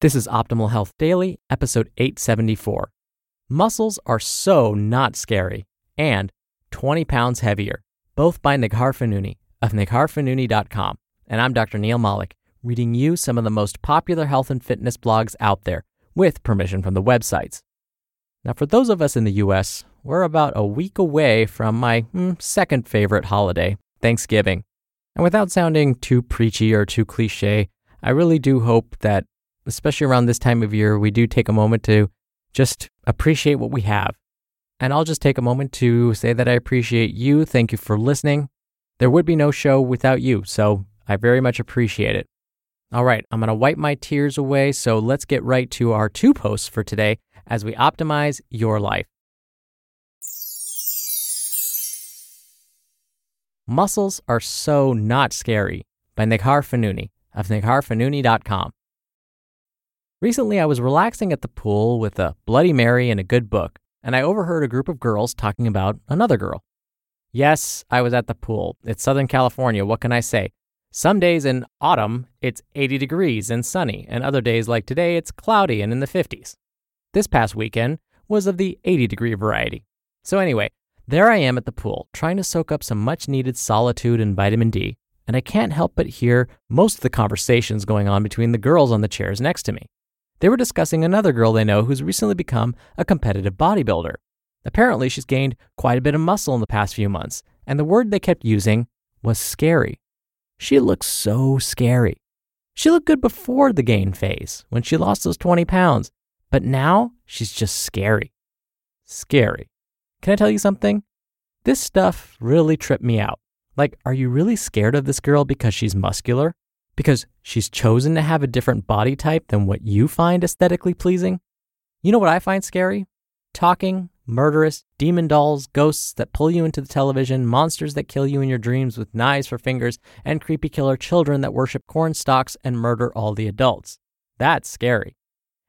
This is Optimal Health Daily, episode 874. Muscles are so not scary and 20 pounds heavier, both by Neghar Fonooni of negharfonooni.com. And I'm Dr. Neal Malik, reading you some of the most popular health and fitness blogs out there with permission from the websites. Now, for those of us in the US, we're about a week away from my mm, second favorite holiday, Thanksgiving. And without sounding too preachy or too cliche, I really do hope that especially around this time of year, we do take a moment to just appreciate what we have. And I'll just take a moment to say that I appreciate you. Thank you for listening. There would be no show without you, so I very much appreciate it. All right, I'm going to wipe my tears away, so let's get right to our two posts for today as we optimize your life. Muscles are so not scary by Neghar Fonooni of negharfonooni.com. Recently, I was relaxing at the pool with a Bloody Mary and a good book, and I overheard a group of girls talking about another girl. Yes, I was at the pool. It's Southern California. What can I say? Some days in autumn, it's 80 degrees and sunny, and other days like today, it's cloudy and in the 50s. This past weekend was of the 80 degree variety. So, anyway, there I am at the pool, trying to soak up some much needed solitude and vitamin D, and I can't help but hear most of the conversations going on between the girls on the chairs next to me. They were discussing another girl they know who's recently become a competitive bodybuilder. Apparently, she's gained quite a bit of muscle in the past few months, and the word they kept using was scary. She looks so scary. She looked good before the gain phase when she lost those 20 pounds, but now she's just scary. Scary. Can I tell you something? This stuff really tripped me out. Like, are you really scared of this girl because she's muscular? Because she's chosen to have a different body type than what you find aesthetically pleasing? You know what I find scary? Talking, murderous, demon dolls, ghosts that pull you into the television, monsters that kill you in your dreams with knives for fingers, and creepy killer children that worship corn stalks and murder all the adults. That's scary.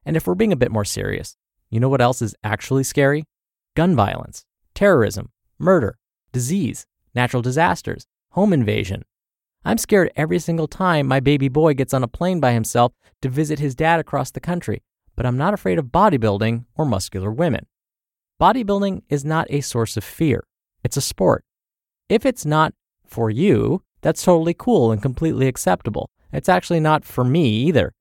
And if we're being a bit more serious, you know what else is actually scary? Gun violence, terrorism, murder, disease, natural disasters, home invasion, I'm scared every single time my baby boy gets on a plane by himself to visit his dad across the country, but I'm not afraid of bodybuilding or muscular women. Bodybuilding is not a source of fear, it's a sport. If it's not for you, that's totally cool and completely acceptable. It's actually not for me either.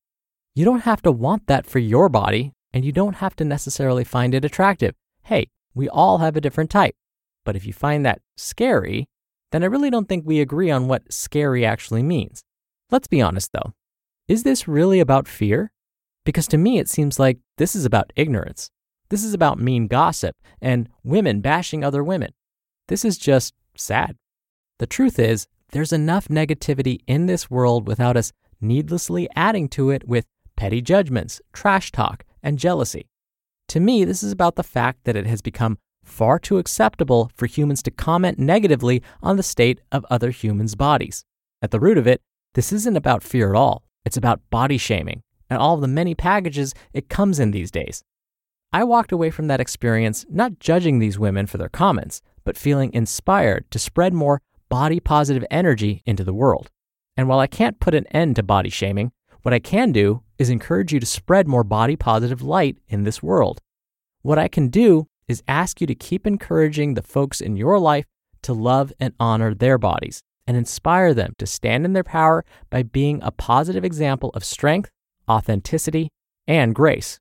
You don't have to want that for your body, and you don't have to necessarily find it attractive. Hey, we all have a different type. But if you find that scary, then I really don't think we agree on what scary actually means. Let's be honest though. Is this really about fear? Because to me, it seems like this is about ignorance. This is about mean gossip and women bashing other women. This is just sad. The truth is, there's enough negativity in this world without us needlessly adding to it with petty judgments, trash talk, and jealousy. To me, this is about the fact that it has become far too acceptable for humans to comment negatively on the state of other humans' bodies. At the root of it, this isn't about fear at all. It's about body shaming and all the many packages it comes in these days. I walked away from that experience not judging these women for their comments, but feeling inspired to spread more body positive energy into the world. And while I can't put an end to body shaming, what I can do is encourage you to spread more body positive light in this world. What I can do is ask you to keep encouraging the folks in your life to love and honor their bodies and inspire them to stand in their power by being a positive example of strength, authenticity, and grace.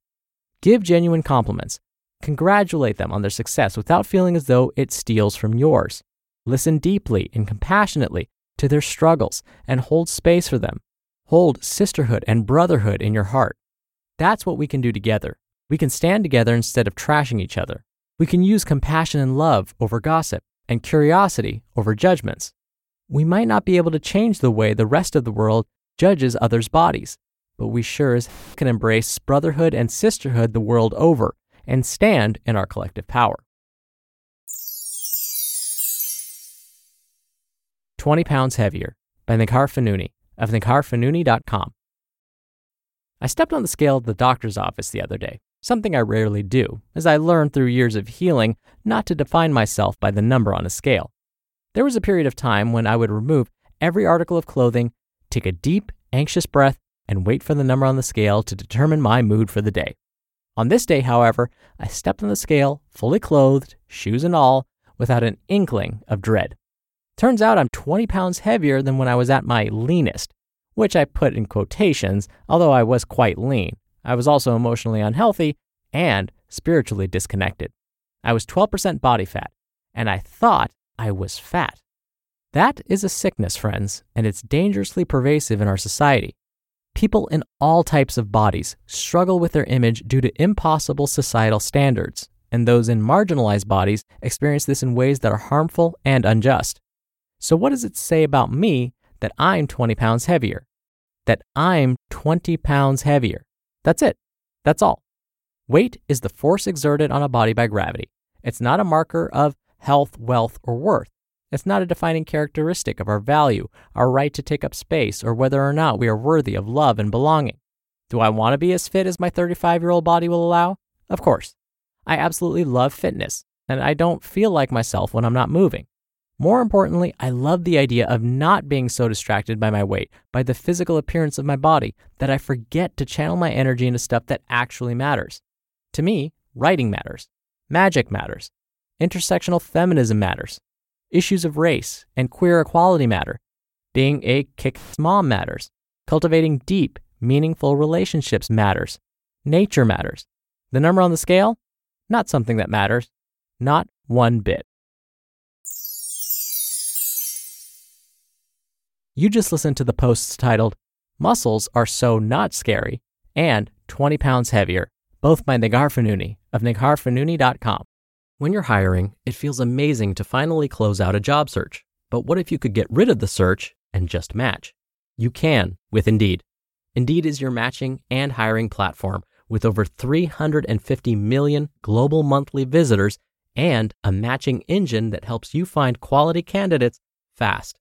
Give genuine compliments. Congratulate them on their success without feeling as though it steals from yours. Listen deeply and compassionately to their struggles and hold space for them. Hold sisterhood and brotherhood in your heart. That's what we can do together. We can stand together instead of trashing each other. We can use compassion and love over gossip and curiosity over judgments. We might not be able to change the way the rest of the world judges others' bodies, but we sure as can embrace brotherhood and sisterhood the world over and stand in our collective power. 20 Pounds Heavier by Neghar Fonooni of negharfonooni.com. I stepped on the scale at the doctor's office the other day, something I rarely do, as I learned through years of healing not to define myself by the number on a scale. There was a period of time when I would remove every article of clothing, take a deep, anxious breath, and wait for the number on the scale to determine my mood for the day. On this day, however, I stepped on the scale, fully clothed, shoes and all, without an inkling of dread. Turns out I'm 20 pounds heavier than when I was at my leanest, which I put in quotations, although I was quite lean. I was also emotionally unhealthy and spiritually disconnected. I was 12% body fat, and I thought I was fat. That is a sickness, friends, and it's dangerously pervasive in our society. People in all types of bodies struggle with their image due to impossible societal standards, and those in marginalized bodies experience this in ways that are harmful and unjust. So, what does it say about me that I'm 20 pounds heavier? That I'm 20 pounds heavier. That's it. That's all. Weight is the force exerted on a body by gravity. It's not a marker of health, wealth, or worth. It's not a defining characteristic of our value, our right to take up space, or whether or not we are worthy of love and belonging. Do I want to be as fit as my 35 year old body will allow? Of course. I absolutely love fitness, and I don't feel like myself when I'm not moving. More importantly, I love the idea of not being so distracted by my weight, by the physical appearance of my body, that I forget to channel my energy into stuff that actually matters. To me, writing matters, magic matters, intersectional feminism matters, issues of race and queer equality matter, being a kick mom matters, cultivating deep, meaningful relationships matters, nature matters. The number on the scale? Not something that matters, not one bit. You just listened to the posts titled Muscles Are So Not Scary and 20 Pounds Heavier, both by Neghar Fonooni of negharfonooni.com. When you're hiring, it feels amazing to finally close out a job search. But what if you could get rid of the search and just match? You can with Indeed. Indeed is your matching and hiring platform with over 350 million global monthly visitors and a matching engine that helps you find quality candidates fast.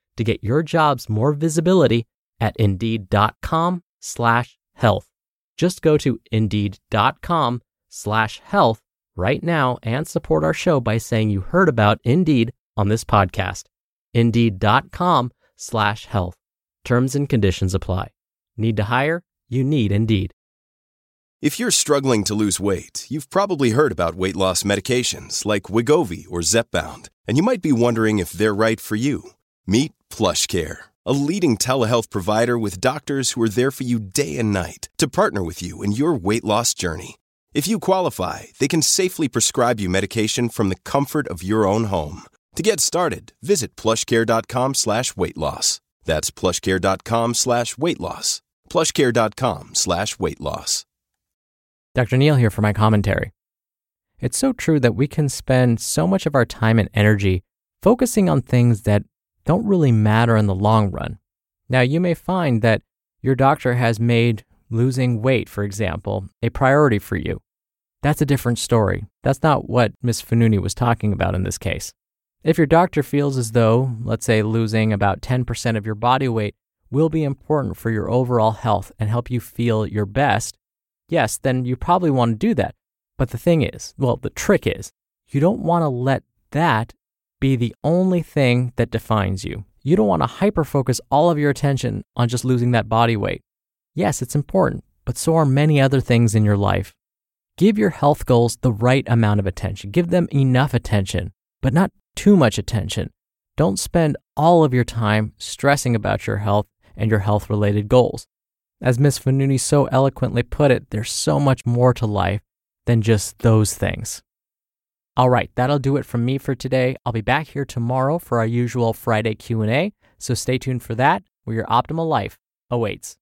to get your jobs more visibility at indeed.com slash health. Just go to indeed.com slash health right now and support our show by saying you heard about Indeed on this podcast. Indeed.com slash health. Terms and conditions apply. Need to hire? You need Indeed. If you're struggling to lose weight, you've probably heard about weight loss medications like Wegovy or Zepbound, and you might be wondering if they're right for you. Meet PlushCare, a leading telehealth provider with doctors who are there for you day and night to partner with you in your weight loss journey. If you qualify, they can safely prescribe you medication from the comfort of your own home. To get started, visit plushcare.com slash weight loss. That's plushcare.com slash weight loss. Plushcare.com slash weight loss. Dr. Neal here for my commentary. It's so true that we can spend so much of our time and energy focusing on things that don't really matter in the long run. Now, you may find that your doctor has made losing weight, for example, a priority for you. That's a different story. That's not what Ms. Fonooni was talking about in this case. If your doctor feels as though, let's say, losing about 10% of your body weight will be important for your overall health and help you feel your best, yes, then you probably want to do that. But the thing is, well, the trick is, you don't want to let that be the only thing that defines you. You don't want to hyper focus all of your attention on just losing that body weight. Yes, it's important, but so are many other things in your life. Give your health goals the right amount of attention. Give them enough attention, but not too much attention. Don't spend all of your time stressing about your health and your health related goals. As Ms. Fonooni so eloquently put it, there's so much more to life than just those things. All right, that'll do it from me for today. I'll be back here tomorrow for our usual Friday Q&A, so stay tuned for that where your optimal life awaits.